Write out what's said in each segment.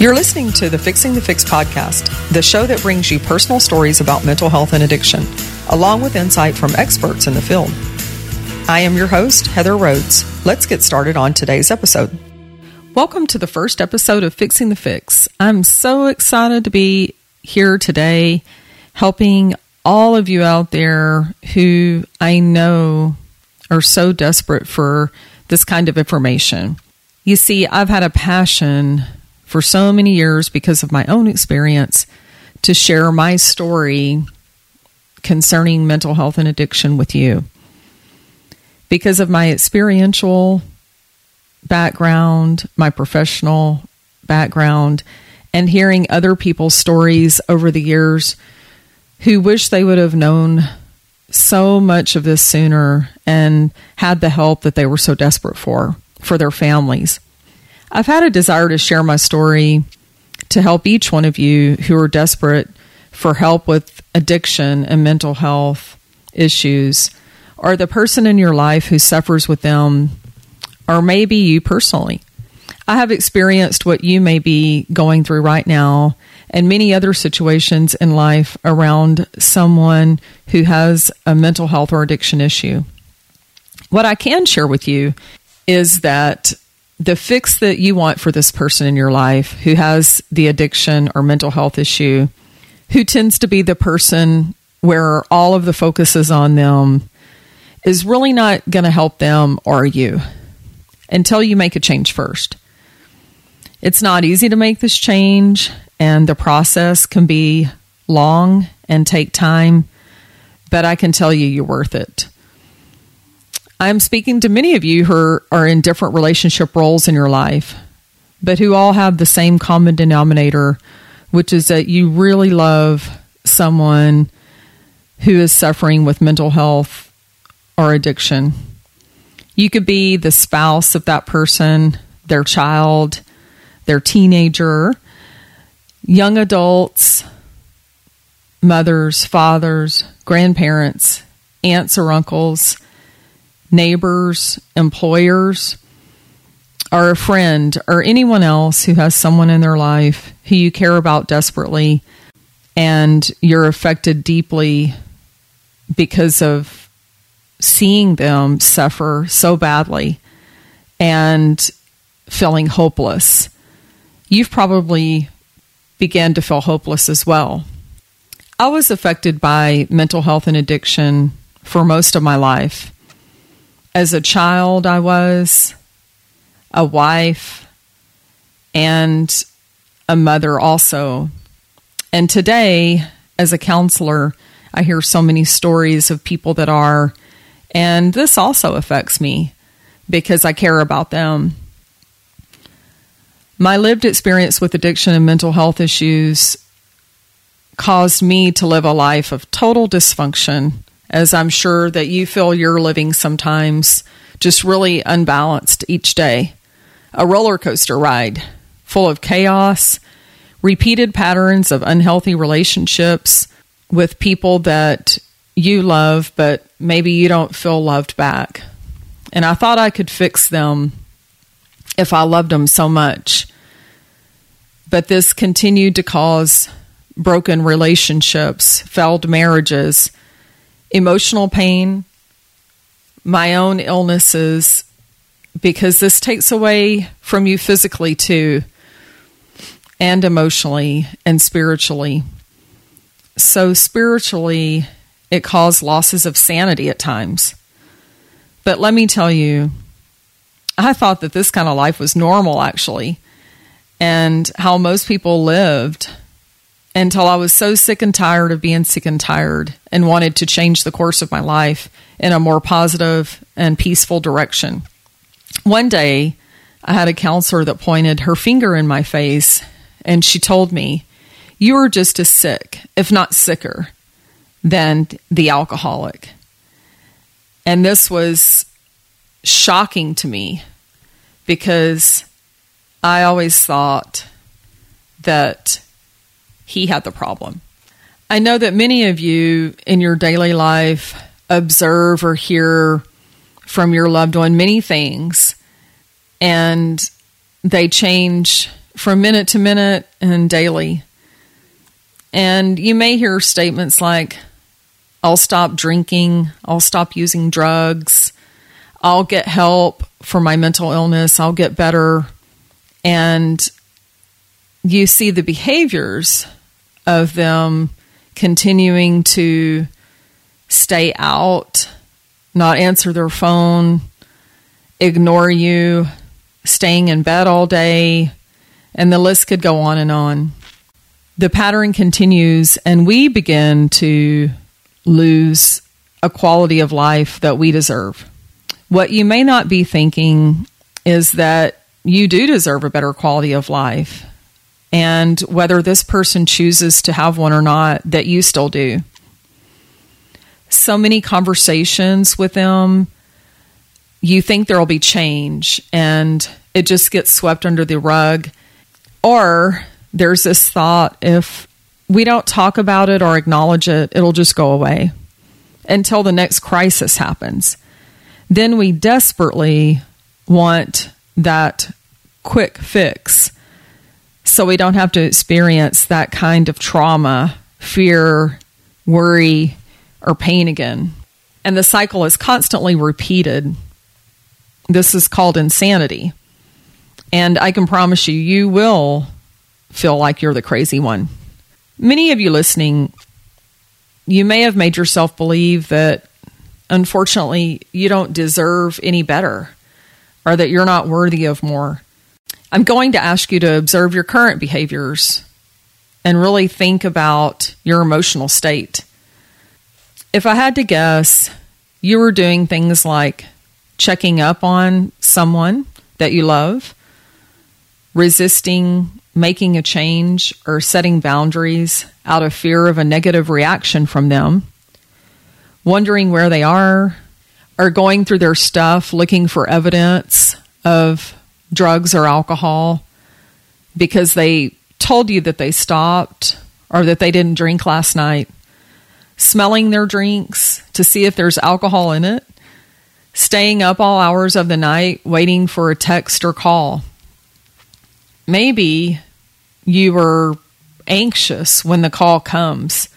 You're listening to the Fixing the Fix podcast, the show that brings you personal stories about mental health and addiction, along with insight from experts in the field. I am your host, Heather Rhodes. Let's get started on today's episode. Welcome to the first episode of Fixing the Fix. I'm so excited to be here today helping all of you out there who I know are so desperate for this kind of information. You see, I've had a passion for so many years because of my own experience to share my story concerning mental health and addiction with you. Because of my experiential background, my professional background, and hearing other people's stories over the years who wish they would have known so much of this sooner and had the help that they were so desperate for for their families. I've had a desire to share my story to help each one of you who are desperate for help with addiction and mental health issues, or the person in your life who suffers with them, or maybe you personally. I have experienced what you may be going through right now and many other situations in life around someone who has a mental health or addiction issue. What I can share with you is that the fix that you want for this person in your life who has the addiction or mental health issue, who tends to be the person where all of the focus is on them, is really not going to help them or you until you make a change first. It's not easy to make this change, and the process can be long and take time, but I can tell you you're worth it. I'm speaking to many of you who are in different relationship roles in your life, but who all have the same common denominator, which is that you really love someone who is suffering with mental health or addiction. You could be the spouse of that person, their child, their teenager, young adults, mothers, fathers, grandparents, aunts or uncles neighbors, employers, or a friend, or anyone else who has someone in their life who you care about desperately and you're affected deeply because of seeing them suffer so badly and feeling hopeless. You've probably began to feel hopeless as well. I was affected by mental health and addiction for most of my life as a child, I was a wife and a mother also. And today, as a counselor, I hear so many stories of people that are, and this also affects me because I care about them. My lived experience with addiction and mental health issues caused me to live a life of total dysfunction as I'm sure that you feel you're living sometimes, just really unbalanced each day. A roller coaster ride full of chaos, repeated patterns of unhealthy relationships with people that you love, but maybe you don't feel loved back. And I thought I could fix them if I loved them so much. But this continued to cause broken relationships, failed marriages, emotional pain, my own illnesses, because this takes away from you physically too, and emotionally and spiritually. So, spiritually, it caused losses of sanity at times. But let me tell you, I thought that this kind of life was normal, actually, and how most people lived until I was so sick and tired of being sick and tired and wanted to change the course of my life in a more positive and peaceful direction. One day, I had a counselor that pointed her finger in my face and she told me, You are just as sick, if not sicker, than the alcoholic. And this was shocking to me because I always thought that he had the problem. I know that many of you in your daily life observe or hear from your loved one many things, and they change from minute to minute and daily. And you may hear statements like, I'll stop drinking, I'll stop using drugs, I'll get help for my mental illness, I'll get better. And you see the behaviors of them continuing to stay out, not answer their phone, ignore you, staying in bed all day, and the list could go on and on. The pattern continues, and we begin to lose a quality of life that we deserve. What you may not be thinking is that you do deserve a better quality of life. And whether this person chooses to have one or not, that you still do. So many conversations with them, you think there will be change, and it just gets swept under the rug. Or there's this thought if we don't talk about it or acknowledge it, it'll just go away until the next crisis happens. Then we desperately want that quick fix so we don't have to experience that kind of trauma, fear, worry, or pain again. And the cycle is constantly repeated. This is called insanity. And I can promise you, you will feel like you're the crazy one. Many of you listening, you may have made yourself believe that unfortunately you don't deserve any better or that you're not worthy of more. I'm going to ask you to observe your current behaviors and really think about your emotional state. If I had to guess, you were doing things like checking up on someone that you love, resisting making a change or setting boundaries out of fear of a negative reaction from them, wondering where they are, or going through their stuff looking for evidence of drugs or alcohol because they told you that they stopped or that they didn't drink last night, smelling their drinks to see if there's alcohol in it, staying up all hours of the night waiting for a text or call maybe you were anxious when the call comes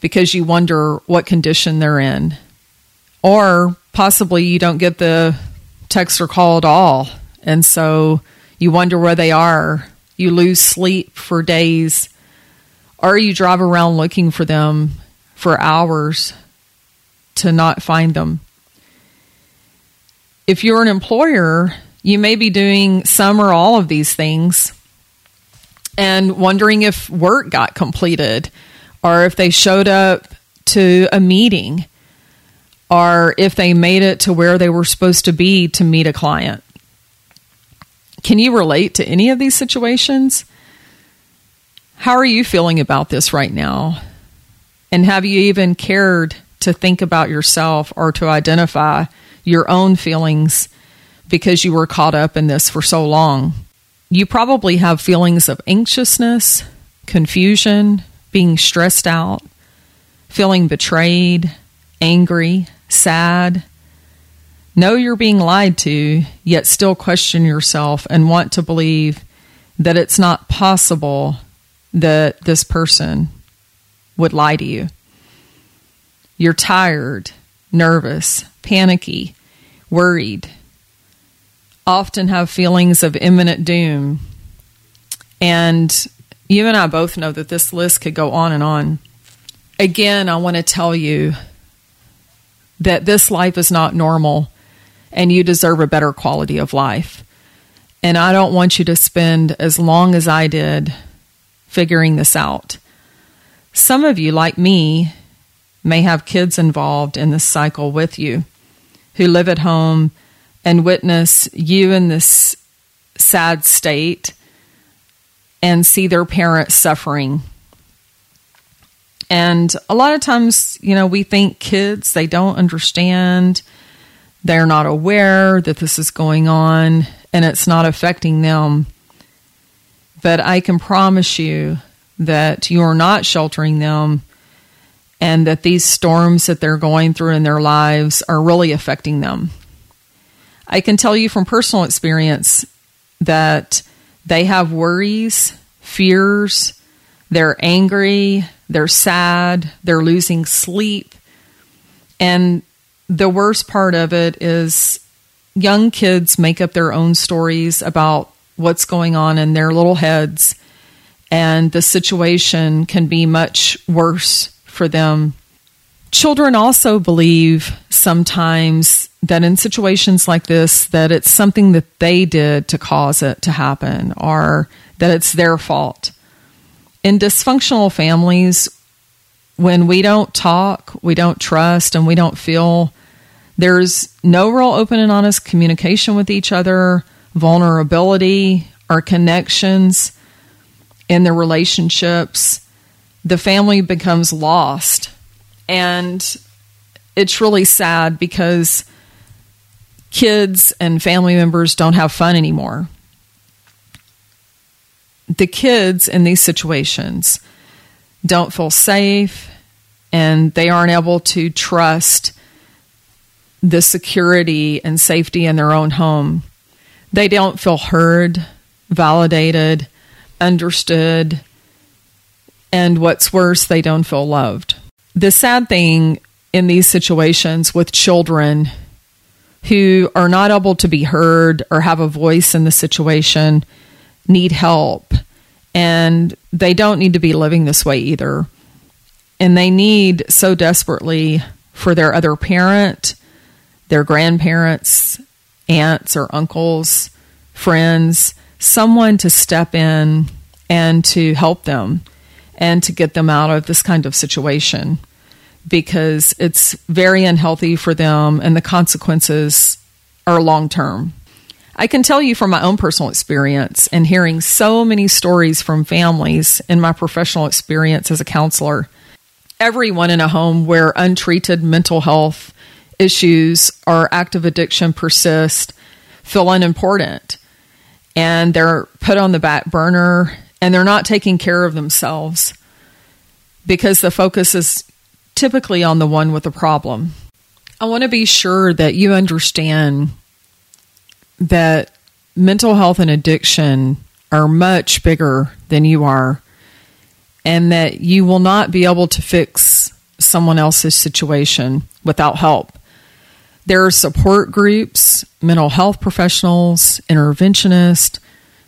because you wonder what condition they're in. Or possibly you don't get the text or call at all. And so you wonder where they are. You lose sleep for days. Or you drive around looking for them for hours to not find them. If you're an employer, you may be doing some or all of these things and wondering if work got completed or if they showed up to a meeting or if they made it to where they were supposed to be to meet a client. Can you relate to any of these situations? How are you feeling about this right now? And have you even cared to think about yourself or to identify your own feelings because you were caught up in this for so long. You probably have feelings of anxiousness, confusion, being stressed out, feeling betrayed, angry, sad. Know you're being lied to, yet still question yourself and want to believe that it's not possible that this person would lie to you. You're tired, nervous, panicky, worried, often have feelings of imminent doom. And you and I both know that this list could go on and on. Again, I want to tell you that this life is not normal and you deserve a better quality of life. And I don't want you to spend as long as I did figuring this out. Some of you, like me, may have kids involved in this cycle with you who live at home and witness you in this sad state and see their parents suffering. And a lot of times, you know, we think kids, they don't understand, they're not aware that this is going on, and it's not affecting them. But I can promise you that you are not sheltering them and that these storms that they're going through in their lives are really affecting them. I can tell you from personal experience that They have worries, fears, they're angry, they're sad, they're losing sleep. And the worst part of it is young kids make up their own stories about what's going on in their little heads, and the situation can be much worse for them. Children also believe sometimes that in situations like this that it's something that they did to cause it to happen or that it's their fault. In dysfunctional families, when we don't talk, we don't trust, and we don't feel there's no real open and honest communication with each other, vulnerability, our connections in the relationships, the family becomes lost. And it's really sad because kids and family members don't have fun anymore. The kids in these situations don't feel safe and they aren't able to trust the security and safety in their own home. They don't feel heard, validated, understood, and what's worse, they don't feel loved. The sad thing in these situations with children who are not able to be heard or have a voice in the situation need help. And they don't need to be living this way either. And they need so desperately for their other parent their grandparents, aunts or uncles, friends, someone to step in and to help them and to get them out of this kind of situation because it's very unhealthy for them and the consequences are long term. I can tell you from my own personal experience and hearing so many stories from families in my professional experience as a counselor. Everyone in a home where untreated mental health issues or active addiction persist feel unimportant and they're put on the back burner and they're not taking care of themselves because the focus is typically on the one with the problem. I want to be sure that you understand that mental health and addiction are much bigger than you are and that you will not be able to fix someone else's situation without help. There are support groups, mental health professionals, interventionists,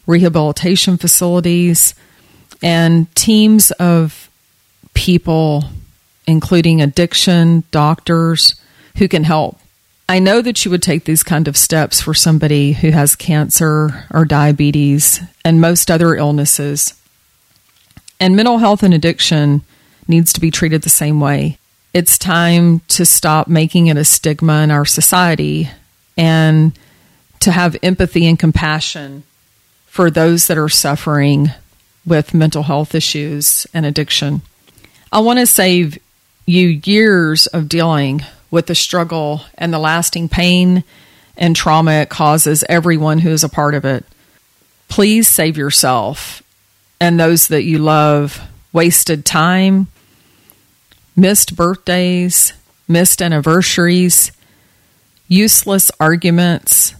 rehabilitation facilities, and teams of people, including addiction doctors, who can help. I know that you would take these kind of steps for somebody who has cancer or diabetes and most other illnesses. And mental health and addiction needs to be treated the same way it's time to stop making it a stigma in our society and to have empathy and compassion for those that are suffering with mental health issues and addiction. I want to save you years of dealing with the struggle and the lasting pain and trauma it causes everyone who is a part of it. Please save yourself and those that you love wasted time missed birthdays, missed anniversaries, useless arguments,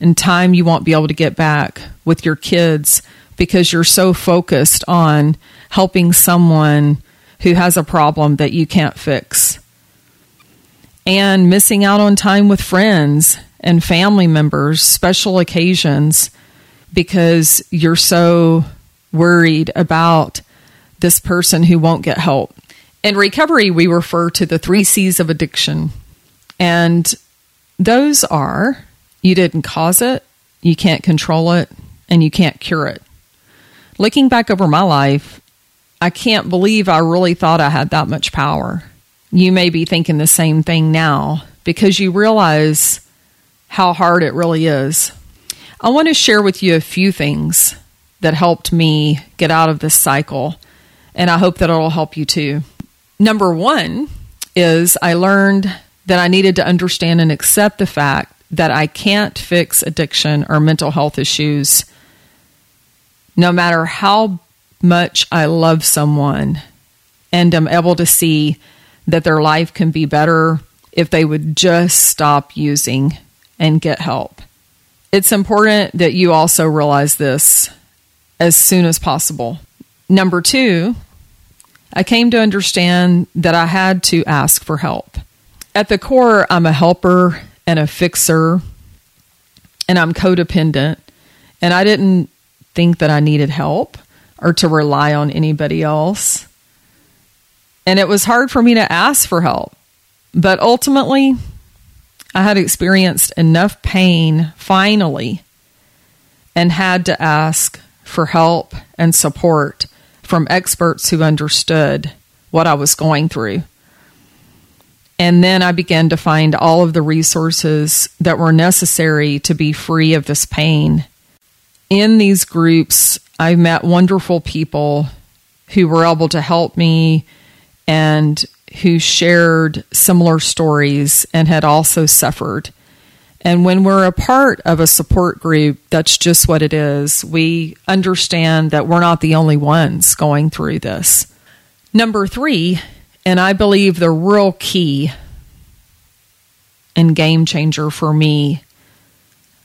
and time you won't be able to get back with your kids because you're so focused on helping someone who has a problem that you can't fix. And missing out on time with friends and family members, special occasions, because you're so worried about this person who won't get help. In recovery, we refer to the three C's of addiction. And those are you didn't cause it, you can't control it, and you can't cure it. Looking back over my life, I can't believe I really thought I had that much power. You may be thinking the same thing now because you realize how hard it really is. I want to share with you a few things that helped me get out of this cycle, and I hope that it'll help you too. Number one is I learned that I needed to understand and accept the fact that I can't fix addiction or mental health issues no matter how much I love someone and am able to see that their life can be better if they would just stop using and get help. It's important that you also realize this as soon as possible. Number two, I came to understand that I had to ask for help. At the core, I'm a helper and a fixer, and I'm codependent. And I didn't think that I needed help or to rely on anybody else. And it was hard for me to ask for help. But ultimately, I had experienced enough pain finally and had to ask for help and support from experts who understood what I was going through. And then I began to find all of the resources that were necessary to be free of this pain. In these groups, I met wonderful people who were able to help me and who shared similar stories and had also suffered. And when we're a part of a support group, that's just what it is. We understand that we're not the only ones going through this. Number three, and I believe the real key and game changer for me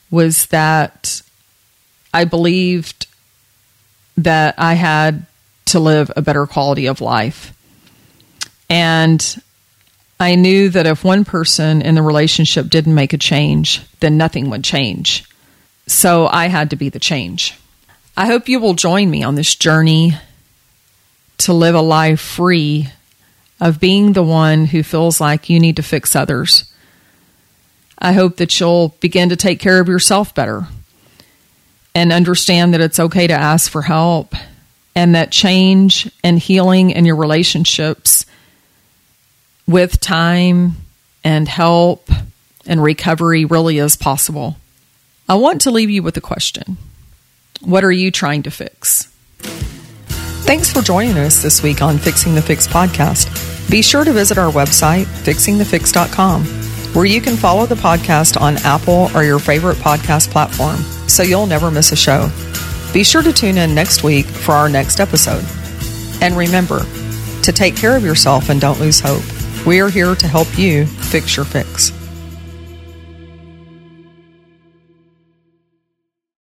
was that I believed that I had to live a better quality of life. And I knew that if one person in the relationship didn't make a change, then nothing would change. So I had to be the change. I hope you will join me on this journey to live a life free of being the one who feels like you need to fix others. I hope that you'll begin to take care of yourself better and understand that it's okay to ask for help and that change and healing in your relationships with time and help and recovery really is possible. I want to leave you with a question What are you trying to fix? Thanks for joining us this week on Fixing the Fix podcast. Be sure to visit our website, fixingthefix.com, where you can follow the podcast on Apple or your favorite podcast platform so you'll never miss a show. Be sure to tune in next week for our next episode. And remember to take care of yourself and don't lose hope. We are here to help you fix your fix.